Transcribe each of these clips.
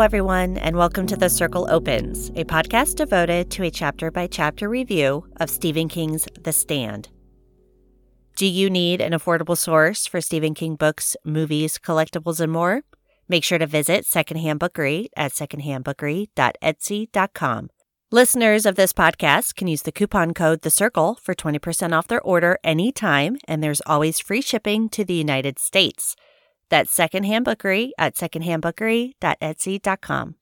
Everyone, and welcome to The Circle Opens, a podcast devoted to a chapter by chapter review of Stephen King's The Stand. Do you need an affordable source for Stephen King books, movies, collectibles, and more? Make sure to visit Secondhand Bookery at secondhandbookery.etsy.com. Listeners of this podcast can use the coupon code The Circle for 20% off their order anytime, and there's always free shipping to the United States. That's Secondhand Bookery at secondhandbookery.etsy.com.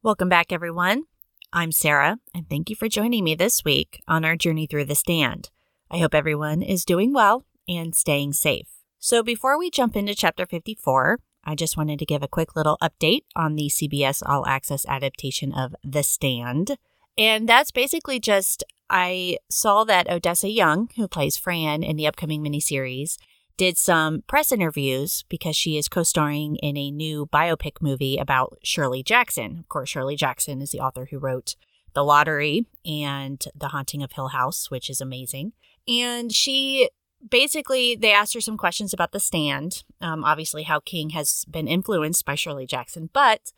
Welcome back, everyone. I'm Sarah, and thank you for joining me this week on our journey through the stand. I hope everyone is doing well and staying safe. So, before we jump into chapter 54, I just wanted to give a quick little update on the CBS All Access adaptation of The Stand. And that's basically just I saw that Odessa Young, who plays Fran in the upcoming miniseries, did some press interviews because she is co starring in a new biopic movie about Shirley Jackson. Of course, Shirley Jackson is the author who wrote The Lottery and The Haunting of Hill House, which is amazing. And she basically, they asked her some questions about the stand. Um, obviously, how King has been influenced by Shirley Jackson, but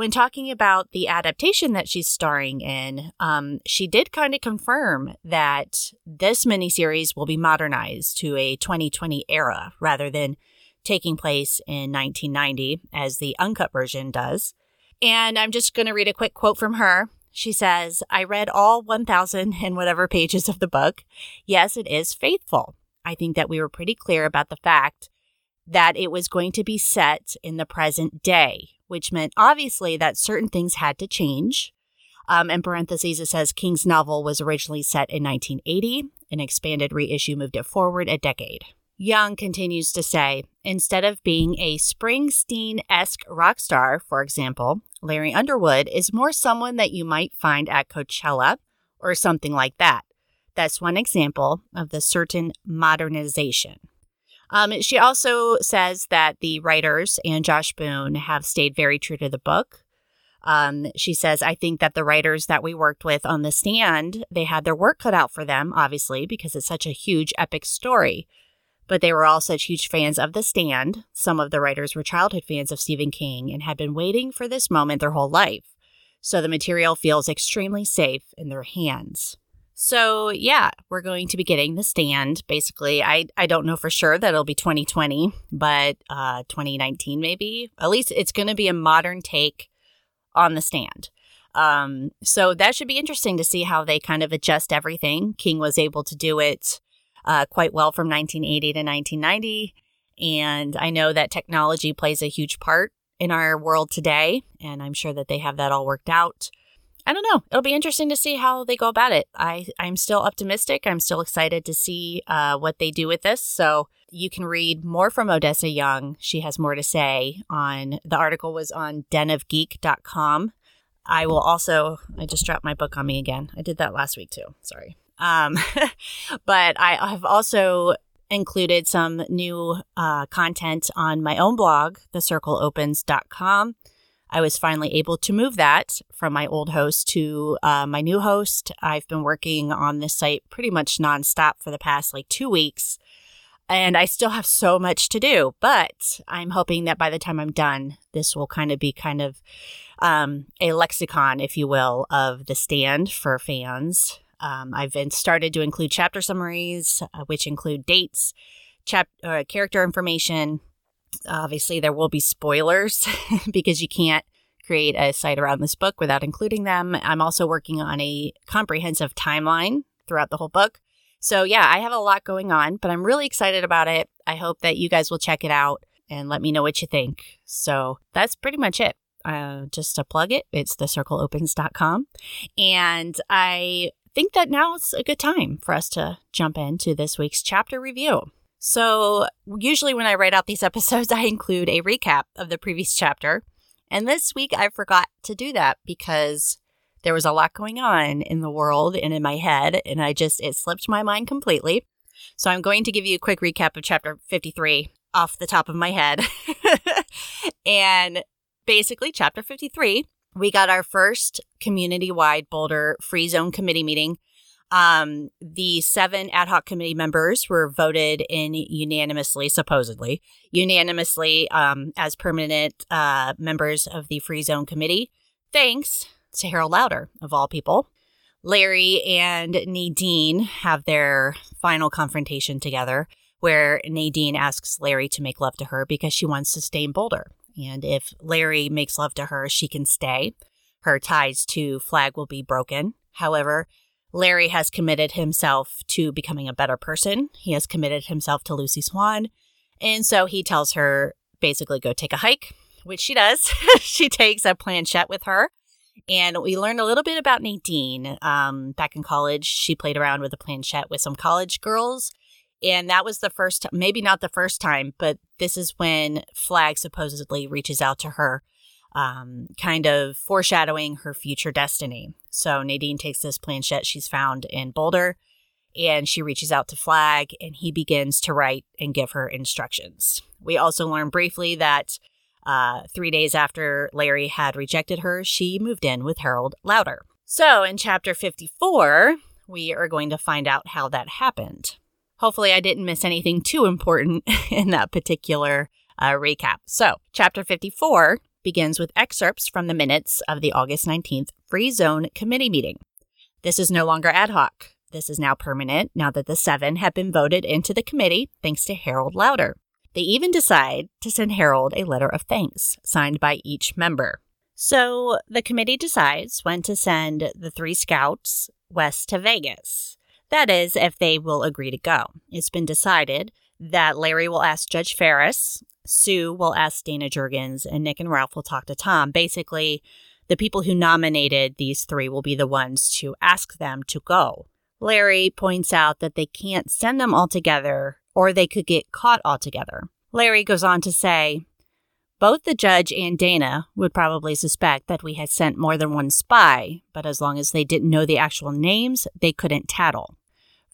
when talking about the adaptation that she's starring in, um, she did kind of confirm that this miniseries will be modernized to a 2020 era rather than taking place in 1990 as the uncut version does. And I'm just going to read a quick quote from her. She says, I read all 1,000 and whatever pages of the book. Yes, it is faithful. I think that we were pretty clear about the fact that it was going to be set in the present day, which meant obviously that certain things had to change. Um, in parentheses, it says King's novel was originally set in 1980. An expanded reissue moved it forward a decade. Young continues to say, instead of being a Springsteen esque rock star, for example, Larry Underwood is more someone that you might find at Coachella or something like that. That's one example of the certain modernization. Um, she also says that the writers and Josh Boone have stayed very true to the book. Um, she says, I think that the writers that we worked with on the stand, they had their work cut out for them, obviously, because it's such a huge, epic story. But they were all such huge fans of the stand. Some of the writers were childhood fans of Stephen King and had been waiting for this moment their whole life. So the material feels extremely safe in their hands. So yeah, we're going to be getting the stand. Basically, I I don't know for sure that it'll be 2020, but uh, 2019 maybe. At least it's going to be a modern take on the stand. Um, so that should be interesting to see how they kind of adjust everything. King was able to do it uh, quite well from 1980 to 1990, and I know that technology plays a huge part in our world today, and I'm sure that they have that all worked out. I don't know. It'll be interesting to see how they go about it. I, I'm still optimistic. I'm still excited to see uh, what they do with this. So you can read more from Odessa Young. She has more to say on the article was on denofgeek.com. I will also, I just dropped my book on me again. I did that last week too. Sorry. Um, but I have also included some new uh, content on my own blog, thecircleopens.com. I was finally able to move that from my old host to uh, my new host. I've been working on this site pretty much nonstop for the past like two weeks, and I still have so much to do. But I'm hoping that by the time I'm done, this will kind of be kind of um, a lexicon, if you will, of the stand for fans. Um, I've been started to include chapter summaries, uh, which include dates, chap- uh, character information, obviously there will be spoilers because you can't create a site around this book without including them. I'm also working on a comprehensive timeline throughout the whole book. So, yeah, I have a lot going on, but I'm really excited about it. I hope that you guys will check it out and let me know what you think. So, that's pretty much it. Uh, just to plug it, it's thecircleopens.com. And I think that now is a good time for us to jump into this week's chapter review. So, usually when I write out these episodes, I include a recap of the previous chapter. And this week I forgot to do that because there was a lot going on in the world and in my head, and I just, it slipped my mind completely. So, I'm going to give you a quick recap of chapter 53 off the top of my head. and basically, chapter 53, we got our first community wide Boulder Free Zone Committee meeting Um, the seven ad hoc committee members were voted in unanimously, supposedly unanimously, um, as permanent uh, members of the Free Zone Committee, thanks to Harold Lauder, of all people. Larry and Nadine have their final confrontation together, where Nadine asks Larry to make love to her because she wants to stay in Boulder. And if Larry makes love to her, she can stay. Her ties to Flag will be broken. However, Larry has committed himself to becoming a better person. He has committed himself to Lucy Swan. And so he tells her basically go take a hike, which she does. she takes a planchette with her and we learned a little bit about Nadine. Um, back in college, she played around with a planchette with some college girls. And that was the first, maybe not the first time, but this is when Flag supposedly reaches out to her, um, kind of foreshadowing her future destiny. So Nadine takes this planchette she's found in Boulder and she reaches out to Flag and he begins to write and give her instructions. We also learn briefly that uh, three days after Larry had rejected her, she moved in with Harold Lauder. So, in chapter 54, we are going to find out how that happened. Hopefully, I didn't miss anything too important in that particular uh, recap. So, chapter 54 begins with excerpts from the minutes of the August 19th Free Zone Committee meeting. This is no longer ad hoc. This is now permanent now that the seven have been voted into the committee thanks to Harold Lauder. They even decide to send Harold a letter of thanks signed by each member. So the committee decides when to send the three scouts west to Vegas. That is, if they will agree to go. It's been decided that Larry will ask Judge Ferris, Sue will ask Dana Jurgens, and Nick and Ralph will talk to Tom. Basically, the people who nominated these three will be the ones to ask them to go. Larry points out that they can't send them all together or they could get caught all together. Larry goes on to say, both the judge and Dana would probably suspect that we had sent more than one spy, but as long as they didn't know the actual names, they couldn't tattle.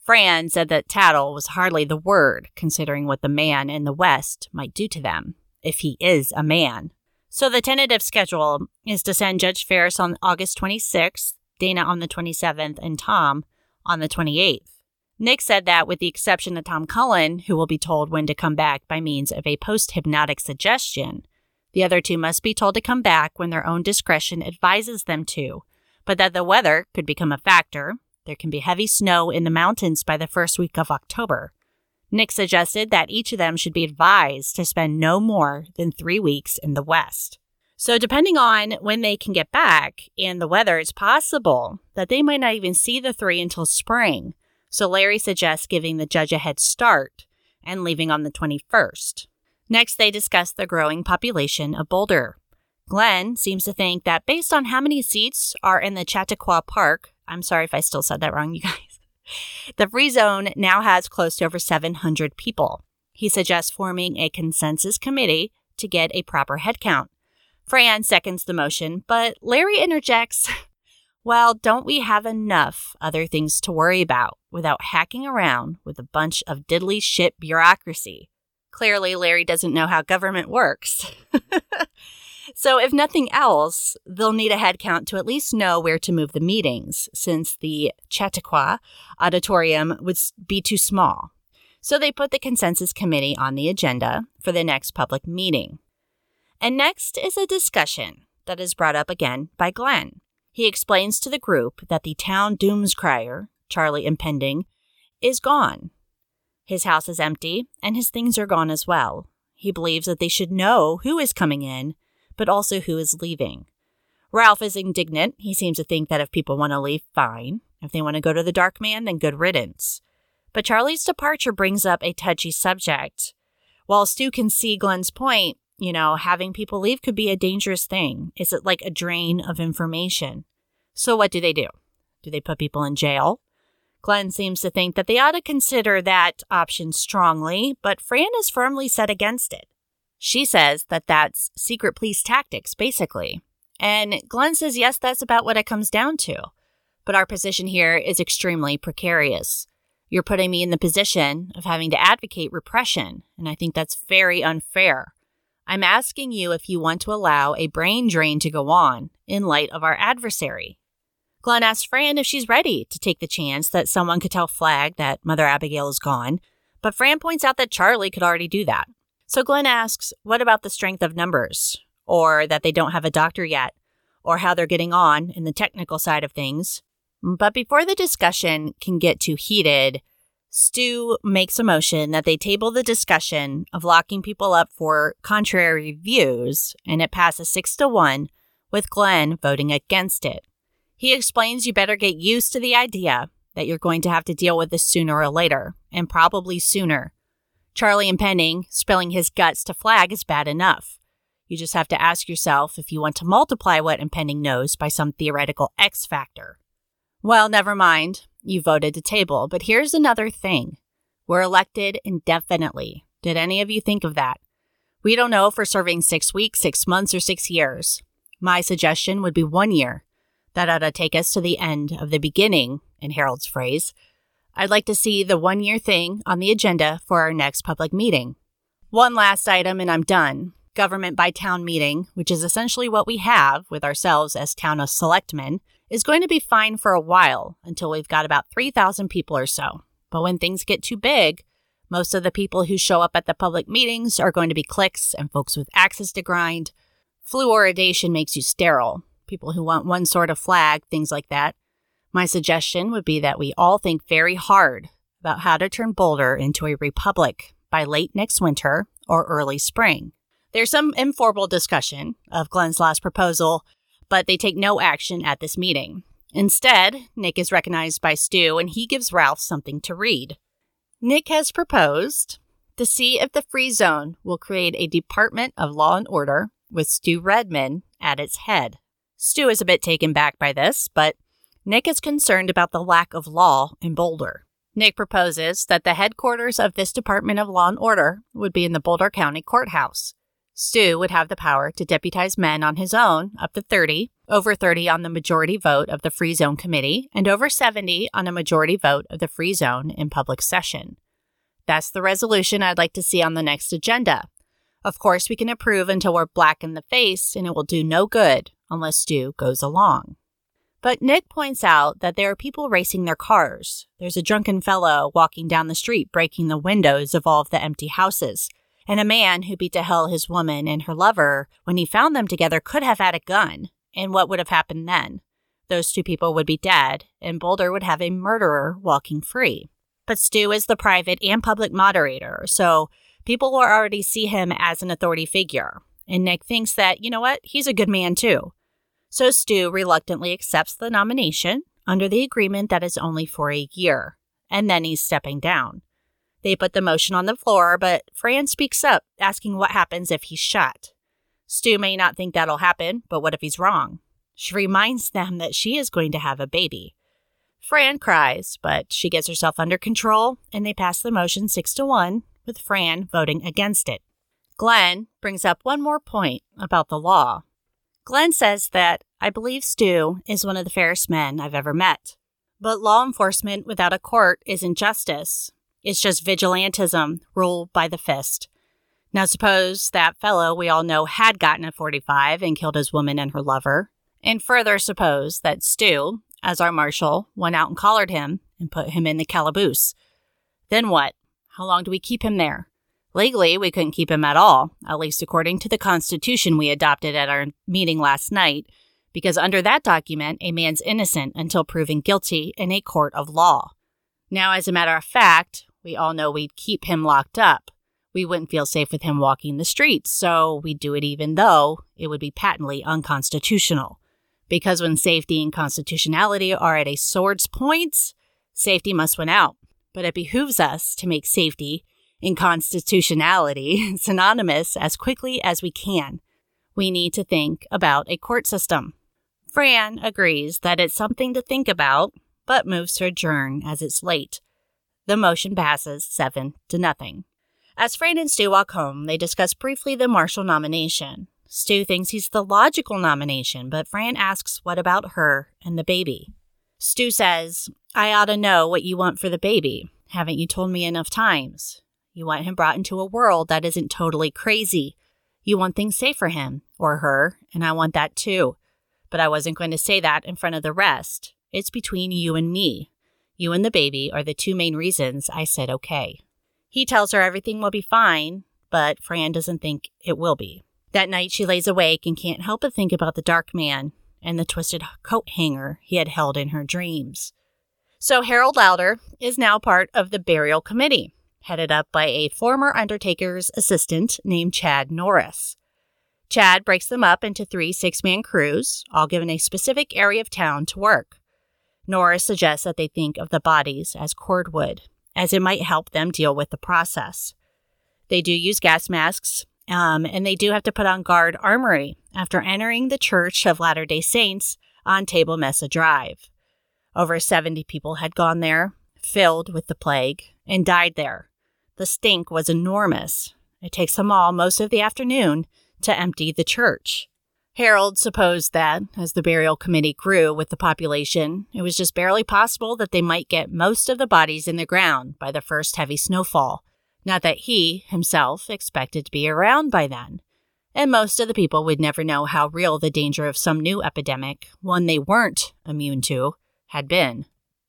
Fran said that tattle was hardly the word, considering what the man in the West might do to them, if he is a man. So the tentative schedule is to send Judge Ferris on August 26th, Dana on the 27th, and Tom on the 28th. Nick said that, with the exception of Tom Cullen, who will be told when to come back by means of a post hypnotic suggestion, the other two must be told to come back when their own discretion advises them to, but that the weather could become a factor. There can be heavy snow in the mountains by the first week of October. Nick suggested that each of them should be advised to spend no more than three weeks in the West. So, depending on when they can get back and the weather, it's possible that they might not even see the three until spring so Larry suggests giving the judge a head start and leaving on the 21st. Next, they discuss the growing population of Boulder. Glenn seems to think that based on how many seats are in the Chautauqua Park, I'm sorry if I still said that wrong, you guys, the free zone now has close to over 700 people. He suggests forming a consensus committee to get a proper headcount. Fran seconds the motion, but Larry interjects well, don't we have enough other things to worry about without hacking around with a bunch of diddly shit bureaucracy? Clearly, Larry doesn't know how government works. so, if nothing else, they'll need a head count to at least know where to move the meetings, since the Chautauqua auditorium would be too small. So, they put the consensus committee on the agenda for the next public meeting. And next is a discussion that is brought up again by Glenn. He explains to the group that the town doomscrier, Charlie Impening, is gone. His house is empty, and his things are gone as well. He believes that they should know who is coming in, but also who is leaving. Ralph is indignant. He seems to think that if people want to leave, fine. If they want to go to the Dark Man, then good riddance. But Charlie's departure brings up a touchy subject. While Stu can see Glenn's point, you know, having people leave could be a dangerous thing. Is it like a drain of information? So, what do they do? Do they put people in jail? Glenn seems to think that they ought to consider that option strongly, but Fran is firmly set against it. She says that that's secret police tactics, basically. And Glenn says, yes, that's about what it comes down to. But our position here is extremely precarious. You're putting me in the position of having to advocate repression, and I think that's very unfair. I'm asking you if you want to allow a brain drain to go on in light of our adversary. Glenn asks Fran if she's ready to take the chance that someone could tell Flag that Mother Abigail is gone, but Fran points out that Charlie could already do that. So Glenn asks, what about the strength of numbers? Or that they don't have a doctor yet? Or how they're getting on in the technical side of things? But before the discussion can get too heated, Stu makes a motion that they table the discussion of locking people up for contrary views, and it passes six to one, with Glenn voting against it. He explains you better get used to the idea that you're going to have to deal with this sooner or later, and probably sooner. Charlie Impening, spilling his guts to Flag is bad enough. You just have to ask yourself if you want to multiply what Impening knows by some theoretical X factor. Well, never mind. You voted to table. But here's another thing we're elected indefinitely. Did any of you think of that? We don't know if we're serving six weeks, six months, or six years. My suggestion would be one year. That ought to take us to the end of the beginning, in Harold's phrase. I'd like to see the one year thing on the agenda for our next public meeting. One last item, and I'm done. Government by town meeting, which is essentially what we have with ourselves as town of selectmen, is going to be fine for a while until we've got about 3,000 people or so. But when things get too big, most of the people who show up at the public meetings are going to be cliques and folks with axes to grind. Fluoridation makes you sterile. People who want one sort of flag, things like that. My suggestion would be that we all think very hard about how to turn Boulder into a republic by late next winter or early spring. There's some informal discussion of Glenn's last proposal but they take no action at this meeting. Instead, Nick is recognized by Stu and he gives Ralph something to read. Nick has proposed to see if the Free Zone will create a Department of Law and Order with Stu Redman at its head. Stu is a bit taken back by this, but Nick is concerned about the lack of law in Boulder. Nick proposes that the headquarters of this Department of Law and Order would be in the Boulder County Courthouse. Stu would have the power to deputize men on his own, up to 30, over 30 on the majority vote of the Free Zone Committee, and over 70 on a majority vote of the Free Zone in public session. That's the resolution I'd like to see on the next agenda. Of course, we can approve until we're black in the face, and it will do no good unless Stu goes along. But Nick points out that there are people racing their cars. There's a drunken fellow walking down the street breaking the windows of all of the empty houses and a man who beat to hell his woman and her lover when he found them together could have had a gun. And what would have happened then? Those two people would be dead, and Boulder would have a murderer walking free. But Stu is the private and public moderator, so people will already see him as an authority figure. And Nick thinks that, you know what, he's a good man too. So Stu reluctantly accepts the nomination under the agreement that it's only for a year, and then he's stepping down. They put the motion on the floor, but Fran speaks up, asking what happens if he's shot. Stu may not think that'll happen, but what if he's wrong? She reminds them that she is going to have a baby. Fran cries, but she gets herself under control, and they pass the motion six to one, with Fran voting against it. Glenn brings up one more point about the law. Glenn says that I believe Stu is one of the fairest men I've ever met. But law enforcement without a court is injustice, it's just vigilantism ruled by the fist. Now, suppose that fellow we all know had gotten a 45 and killed his woman and her lover. And further, suppose that Stu, as our marshal, went out and collared him and put him in the calaboose. Then what? How long do we keep him there? Legally, we couldn't keep him at all, at least according to the Constitution we adopted at our meeting last night, because under that document, a man's innocent until proven guilty in a court of law. Now, as a matter of fact, we all know we'd keep him locked up. We wouldn't feel safe with him walking the streets, so we'd do it even though it would be patently unconstitutional. Because when safety and constitutionality are at a sword's points, safety must win out. But it behooves us to make safety and constitutionality synonymous as quickly as we can. We need to think about a court system. Fran agrees that it's something to think about, but moves to adjourn as it's late. The motion passes seven to nothing. As Fran and Stu walk home, they discuss briefly the Marshall nomination. Stu thinks he's the logical nomination, but Fran asks what about her and the baby. Stu says, I ought to know what you want for the baby. Haven't you told me enough times? You want him brought into a world that isn't totally crazy. You want things safe for him or her, and I want that too. But I wasn't going to say that in front of the rest. It's between you and me. You and the baby are the two main reasons I said okay. He tells her everything will be fine, but Fran doesn't think it will be. That night, she lays awake and can't help but think about the dark man and the twisted coat hanger he had held in her dreams. So, Harold Lauder is now part of the burial committee, headed up by a former Undertaker's assistant named Chad Norris. Chad breaks them up into three six man crews, all given a specific area of town to work. Norris suggests that they think of the bodies as cordwood, as it might help them deal with the process. They do use gas masks, um, and they do have to put on guard armory after entering the Church of Latter day Saints on Table Mesa Drive. Over 70 people had gone there, filled with the plague, and died there. The stink was enormous. It takes them all most of the afternoon to empty the church. Harold supposed that, as the burial committee grew with the population, it was just barely possible that they might get most of the bodies in the ground by the first heavy snowfall. Not that he, himself, expected to be around by then. And most of the people would never know how real the danger of some new epidemic, one they weren't immune to, had been.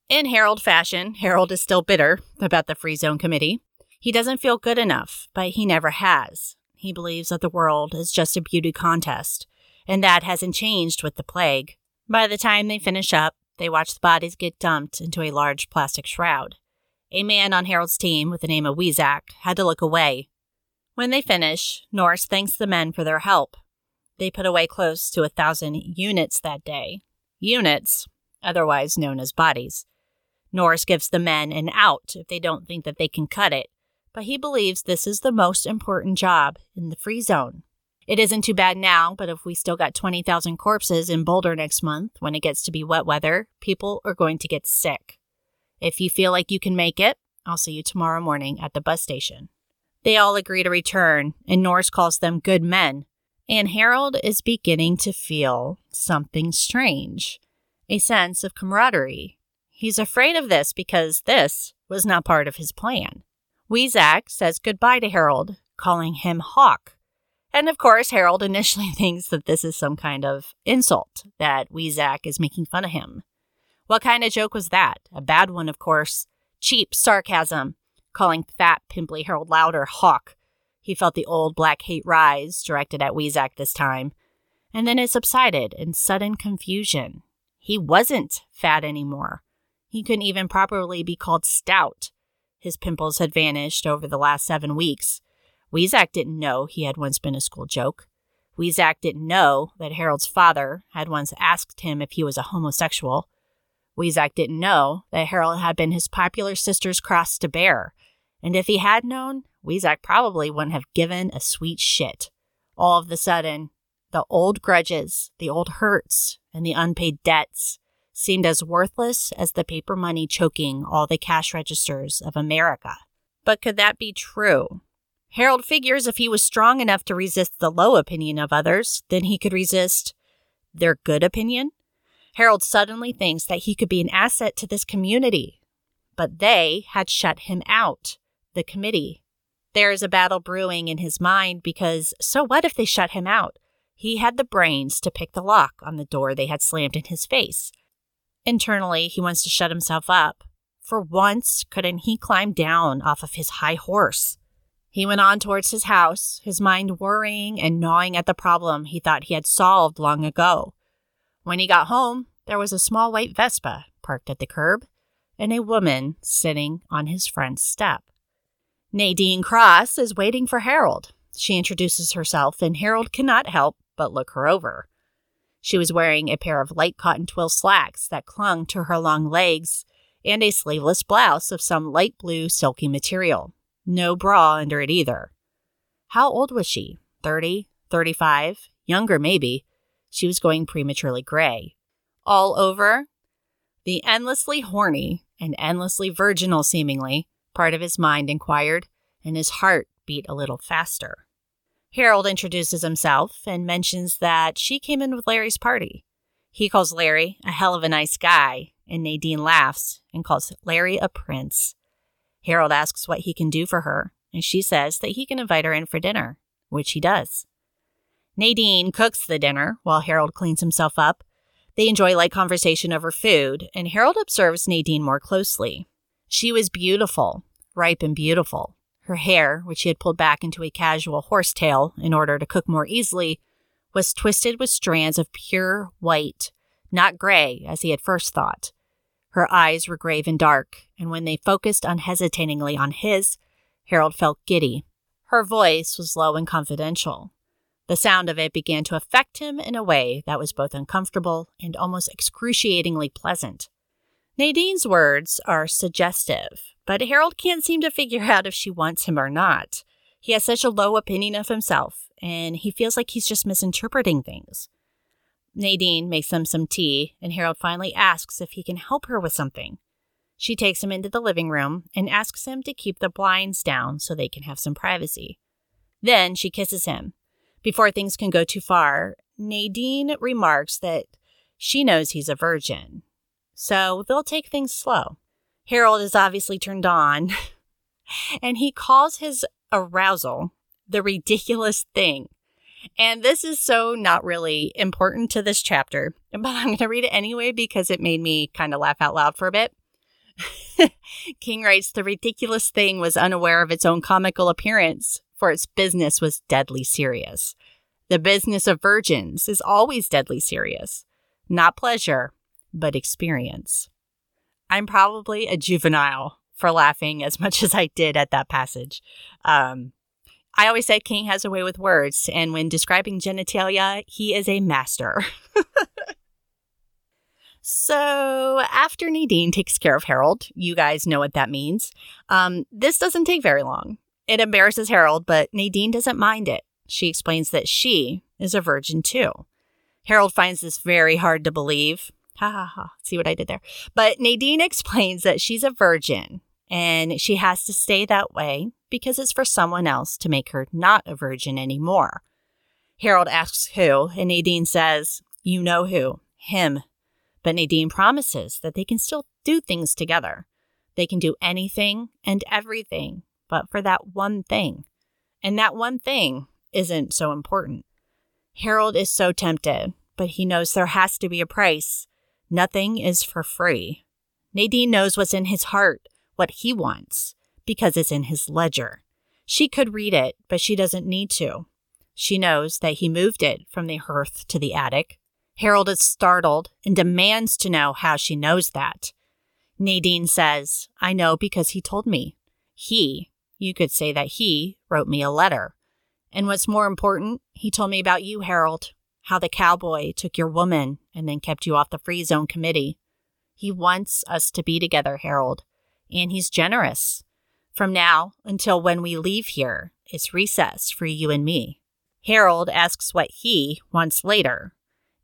In Harold fashion, Harold is still bitter about the Free Zone Committee. He doesn't feel good enough, but he never has. He believes that the world is just a beauty contest and that hasn't changed with the plague. By the time they finish up, they watch the bodies get dumped into a large plastic shroud. A man on Harold's team with the name of Weizak had to look away. When they finish, Norris thanks the men for their help. They put away close to a thousand units that day. Units, otherwise known as bodies. Norris gives the men an out if they don't think that they can cut it, but he believes this is the most important job in the free zone. It isn't too bad now, but if we still got 20,000 corpses in Boulder next month when it gets to be wet weather, people are going to get sick. If you feel like you can make it, I'll see you tomorrow morning at the bus station. They all agree to return, and Norris calls them good men. And Harold is beginning to feel something strange a sense of camaraderie. He's afraid of this because this was not part of his plan. Weizak says goodbye to Harold, calling him Hawk and of course, Harold initially thinks that this is some kind of insult, that Weizak is making fun of him. What kind of joke was that? A bad one, of course. Cheap sarcasm, calling fat, pimply Harold Lauder Hawk. He felt the old black hate rise, directed at Weizak this time. And then it subsided in sudden confusion. He wasn't fat anymore. He couldn't even properly be called stout. His pimples had vanished over the last seven weeks. Weizak didn't know he had once been a school joke. Weizak didn't know that Harold's father had once asked him if he was a homosexual. Weizak didn't know that Harold had been his popular sister's cross to bear. And if he had known, Weizak probably wouldn't have given a sweet shit. All of a sudden, the old grudges, the old hurts, and the unpaid debts seemed as worthless as the paper money choking all the cash registers of America. But could that be true? Harold figures if he was strong enough to resist the low opinion of others, then he could resist their good opinion. Harold suddenly thinks that he could be an asset to this community, but they had shut him out, the committee. There is a battle brewing in his mind because so what if they shut him out? He had the brains to pick the lock on the door they had slammed in his face. Internally, he wants to shut himself up. For once, couldn't he climb down off of his high horse? He went on towards his house, his mind worrying and gnawing at the problem he thought he had solved long ago. When he got home, there was a small white Vespa parked at the curb and a woman sitting on his front step. Nadine Cross is waiting for Harold. She introduces herself, and Harold cannot help but look her over. She was wearing a pair of light cotton twill slacks that clung to her long legs and a sleeveless blouse of some light blue silky material. No bra under it either. How old was she? 30, 35, younger maybe. She was going prematurely gray. All over? The endlessly horny and endlessly virginal, seemingly, part of his mind inquired, and his heart beat a little faster. Harold introduces himself and mentions that she came in with Larry's party. He calls Larry a hell of a nice guy, and Nadine laughs and calls Larry a prince. Harold asks what he can do for her, and she says that he can invite her in for dinner, which he does. Nadine cooks the dinner while Harold cleans himself up, They enjoy light conversation over food, and Harold observes Nadine more closely. She was beautiful, ripe and beautiful. Her hair, which she had pulled back into a casual horsetail in order to cook more easily, was twisted with strands of pure white, not gray as he had first thought. Her eyes were grave and dark, and when they focused unhesitatingly on his, Harold felt giddy. Her voice was low and confidential. The sound of it began to affect him in a way that was both uncomfortable and almost excruciatingly pleasant. Nadine's words are suggestive, but Harold can't seem to figure out if she wants him or not. He has such a low opinion of himself and he feels like he's just misinterpreting things. Nadine makes them some tea, and Harold finally asks if he can help her with something. She takes him into the living room and asks him to keep the blinds down so they can have some privacy. Then she kisses him. Before things can go too far, Nadine remarks that she knows he's a virgin, so they'll take things slow. Harold is obviously turned on, and he calls his arousal the ridiculous thing. And this is so not really important to this chapter, but I'm going to read it anyway because it made me kind of laugh out loud for a bit. King writes The ridiculous thing was unaware of its own comical appearance, for its business was deadly serious. The business of virgins is always deadly serious, not pleasure, but experience. I'm probably a juvenile for laughing as much as I did at that passage. Um, I always say King has a way with words, and when describing genitalia, he is a master. so, after Nadine takes care of Harold, you guys know what that means. Um, this doesn't take very long. It embarrasses Harold, but Nadine doesn't mind it. She explains that she is a virgin too. Harold finds this very hard to believe. Ha ha ha. See what I did there? But Nadine explains that she's a virgin and she has to stay that way because it's for someone else to make her not a virgin anymore. Harold asks who, and Nadine says, You know who, him. But Nadine promises that they can still do things together. They can do anything and everything, but for that one thing. And that one thing isn't so important. Harold is so tempted, but he knows there has to be a price. Nothing is for free. Nadine knows what's in his heart, what he wants because it's in his ledger. She could read it, but she doesn't need to. She knows that he moved it from the hearth to the attic. Harold is startled and demands to know how she knows that. Nadine says, I know because he told me. He, you could say that he, wrote me a letter. And what's more important, he told me about you, Harold, how the cowboy took your woman and then kept you off the free zone committee. He wants us to be together, Harold, and he's generous. From now until when we leave here, it's recess for you and me. Harold asks what he wants later.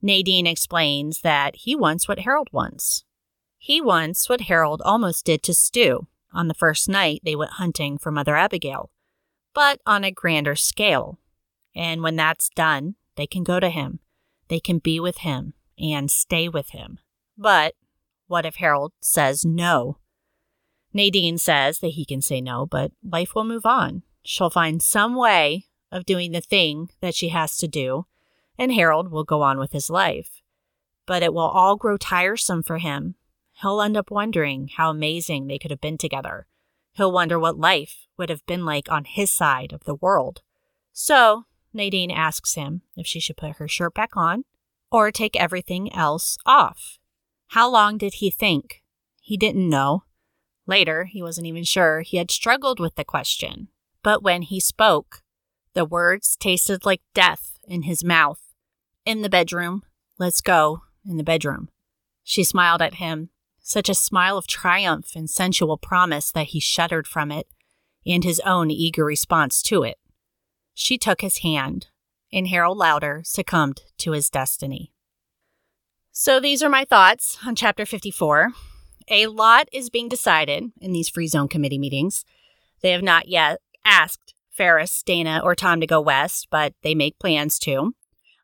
Nadine explains that he wants what Harold wants. He wants what Harold almost did to Stu on the first night they went hunting for Mother Abigail, but on a grander scale. And when that's done, they can go to him. They can be with him and stay with him. But what if Harold says no? Nadine says that he can say no, but life will move on. She'll find some way of doing the thing that she has to do, and Harold will go on with his life. But it will all grow tiresome for him. He'll end up wondering how amazing they could have been together. He'll wonder what life would have been like on his side of the world. So, Nadine asks him if she should put her shirt back on or take everything else off. How long did he think? He didn't know. Later, he wasn't even sure he had struggled with the question. But when he spoke, the words tasted like death in his mouth. In the bedroom. Let's go. In the bedroom. She smiled at him, such a smile of triumph and sensual promise that he shuddered from it and his own eager response to it. She took his hand, and Harold Lauder succumbed to his destiny. So these are my thoughts on chapter 54. A lot is being decided in these free zone committee meetings. They have not yet asked Ferris, Dana, or Tom to go west, but they make plans to.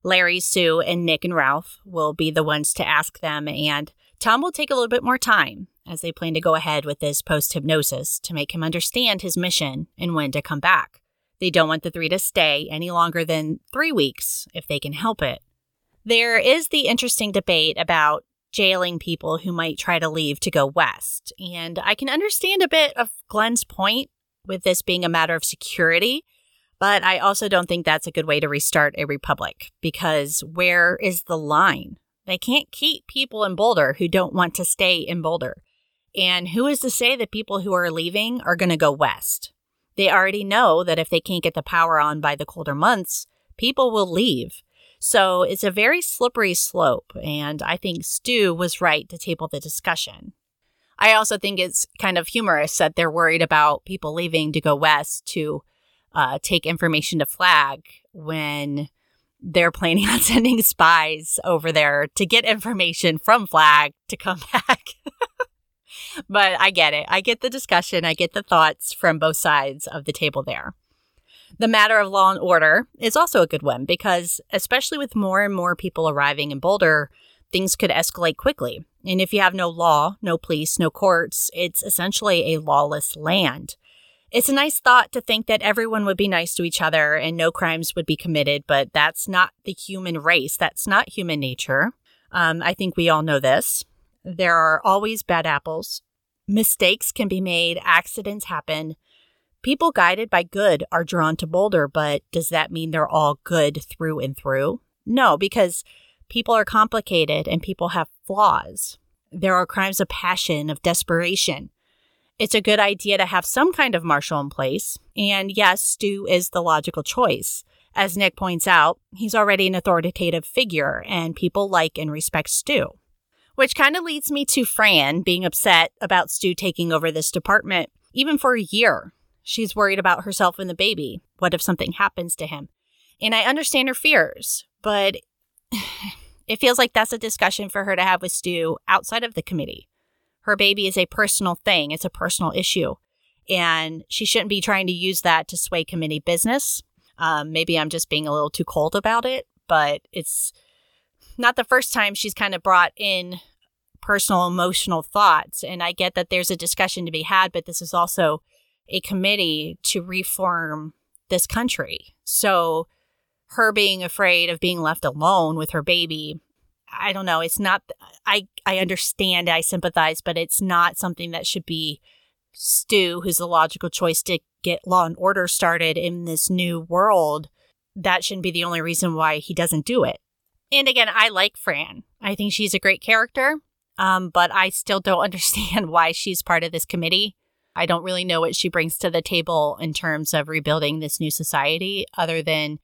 Larry, Sue, and Nick and Ralph will be the ones to ask them, and Tom will take a little bit more time as they plan to go ahead with this post hypnosis to make him understand his mission and when to come back. They don't want the three to stay any longer than three weeks if they can help it. There is the interesting debate about jailing people who might try to leave to go west. And I can understand a bit of Glenn's point with this being a matter of security, but I also don't think that's a good way to restart a republic because where is the line? They can't keep people in Boulder who don't want to stay in Boulder. And who is to say that people who are leaving are going to go west? They already know that if they can't get the power on by the colder months, people will leave. So it's a very slippery slope, and I think Stu was right to table the discussion. I also think it's kind of humorous that they're worried about people leaving to go west to uh, take information to Flag when they're planning on sending spies over there to get information from Flag to come back. But I get it. I get the discussion. I get the thoughts from both sides of the table there. The matter of law and order is also a good one because, especially with more and more people arriving in Boulder, things could escalate quickly. And if you have no law, no police, no courts, it's essentially a lawless land. It's a nice thought to think that everyone would be nice to each other and no crimes would be committed, but that's not the human race. That's not human nature. Um, I think we all know this. There are always bad apples. Mistakes can be made, accidents happen. People guided by good are drawn to Boulder, but does that mean they're all good through and through? No, because people are complicated and people have flaws. There are crimes of passion, of desperation. It's a good idea to have some kind of marshal in place. And yes, Stu is the logical choice. As Nick points out, he's already an authoritative figure, and people like and respect Stu. Which kind of leads me to Fran being upset about Stu taking over this department, even for a year. She's worried about herself and the baby. What if something happens to him? And I understand her fears, but it feels like that's a discussion for her to have with Stu outside of the committee. Her baby is a personal thing, it's a personal issue. And she shouldn't be trying to use that to sway committee business. Um, maybe I'm just being a little too cold about it, but it's not the first time she's kind of brought in personal emotional thoughts. And I get that there's a discussion to be had, but this is also a committee to reform this country. So her being afraid of being left alone with her baby, I don't know, it's not I I understand, I sympathize, but it's not something that should be Stu, who's the logical choice to get law and order started in this new world. That shouldn't be the only reason why he doesn't do it. And again, I like Fran. I think she's a great character, um, but I still don't understand why she's part of this committee. I don't really know what she brings to the table in terms of rebuilding this new society other than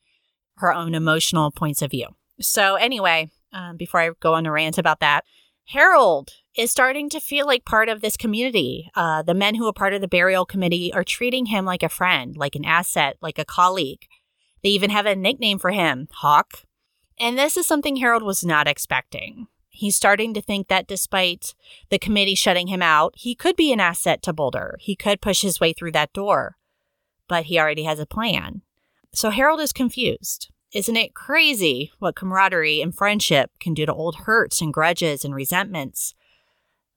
her own emotional points of view. So, anyway, um, before I go on a rant about that, Harold is starting to feel like part of this community. Uh, the men who are part of the burial committee are treating him like a friend, like an asset, like a colleague. They even have a nickname for him, Hawk. And this is something Harold was not expecting. He's starting to think that despite the committee shutting him out, he could be an asset to Boulder. He could push his way through that door. But he already has a plan. So Harold is confused. Isn't it crazy what camaraderie and friendship can do to old hurts and grudges and resentments?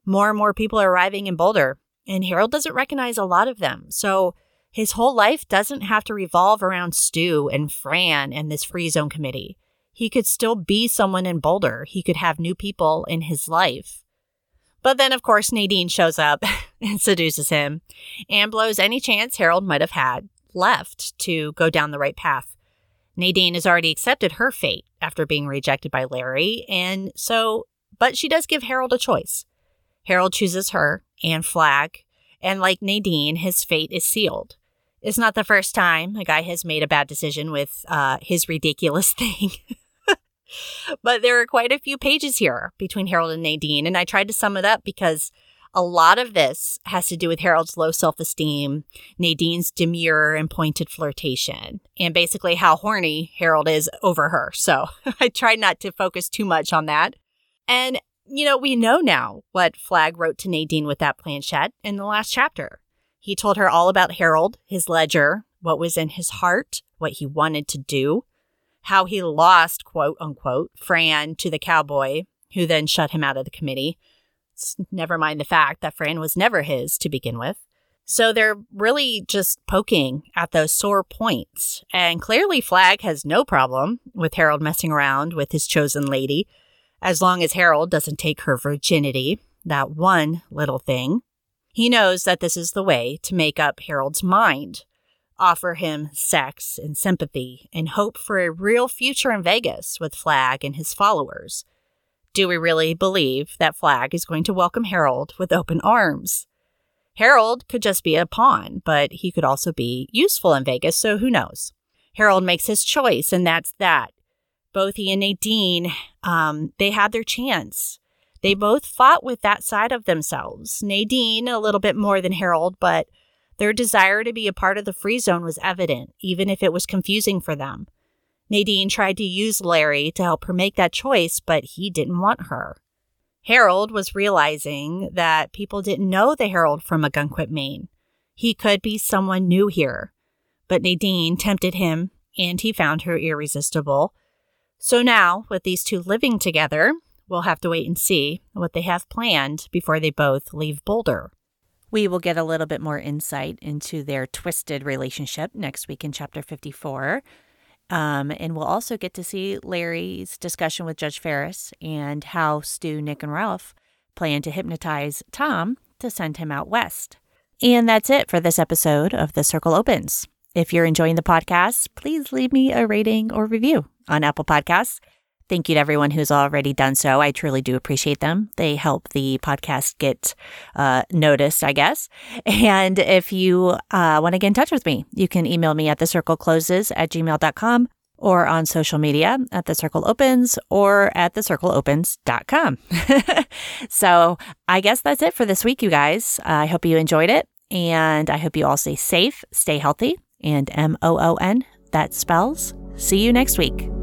More and more people are arriving in Boulder, and Harold doesn't recognize a lot of them. So his whole life doesn't have to revolve around Stu and Fran and this free zone committee he could still be someone in Boulder. He could have new people in his life. But then, of course, Nadine shows up and seduces him and blows any chance Harold might have had left to go down the right path. Nadine has already accepted her fate after being rejected by Larry, and so, but she does give Harold a choice. Harold chooses her and Flag, and like Nadine, his fate is sealed. It's not the first time a guy has made a bad decision with uh, his ridiculous thing. But there are quite a few pages here between Harold and Nadine, and I tried to sum it up because a lot of this has to do with Harold's low self esteem, Nadine's demure and pointed flirtation, and basically how horny Harold is over her. So I tried not to focus too much on that. And, you know, we know now what Flag wrote to Nadine with that planchette in the last chapter. He told her all about Harold, his ledger, what was in his heart, what he wanted to do how he lost, quote unquote, Fran to the cowboy, who then shut him out of the committee. Never mind the fact that Fran was never his to begin with. So they're really just poking at those sore points. And clearly, Flagg has no problem with Harold messing around with his chosen lady, as long as Harold doesn't take her virginity, that one little thing. He knows that this is the way to make up Harold's mind, offer him sex and sympathy, and hope for a real future in Vegas with Flagg and his followers. Do we really believe that Flagg is going to welcome Harold with open arms? Harold could just be a pawn, but he could also be useful in Vegas, so who knows? Harold makes his choice, and that's that. Both he and Nadine, um, they had their chance. They both fought with that side of themselves. Nadine a little bit more than Harold, but their desire to be a part of the free zone was evident, even if it was confusing for them. Nadine tried to use Larry to help her make that choice, but he didn't want her. Harold was realizing that people didn't know the Harold from Ogunquit, Maine. He could be someone new here. But Nadine tempted him, and he found her irresistible. So now, with these two living together, we'll have to wait and see what they have planned before they both leave Boulder. We will get a little bit more insight into their twisted relationship next week in chapter 54. Um, and we'll also get to see Larry's discussion with Judge Farris and how Stu, Nick, and Ralph plan to hypnotize Tom to send him out west. And that's it for this episode of The Circle Opens. If you're enjoying the podcast, please leave me a rating or review on Apple Podcasts. Thank you to everyone who's already done so. I truly do appreciate them. They help the podcast get uh, noticed, I guess. And if you uh, want to get in touch with me, you can email me at thecirclecloses at gmail.com or on social media at the circle opens or at thecircleopens.com. so I guess that's it for this week, you guys. Uh, I hope you enjoyed it and I hope you all stay safe, stay healthy, and M O O N, that spells see you next week.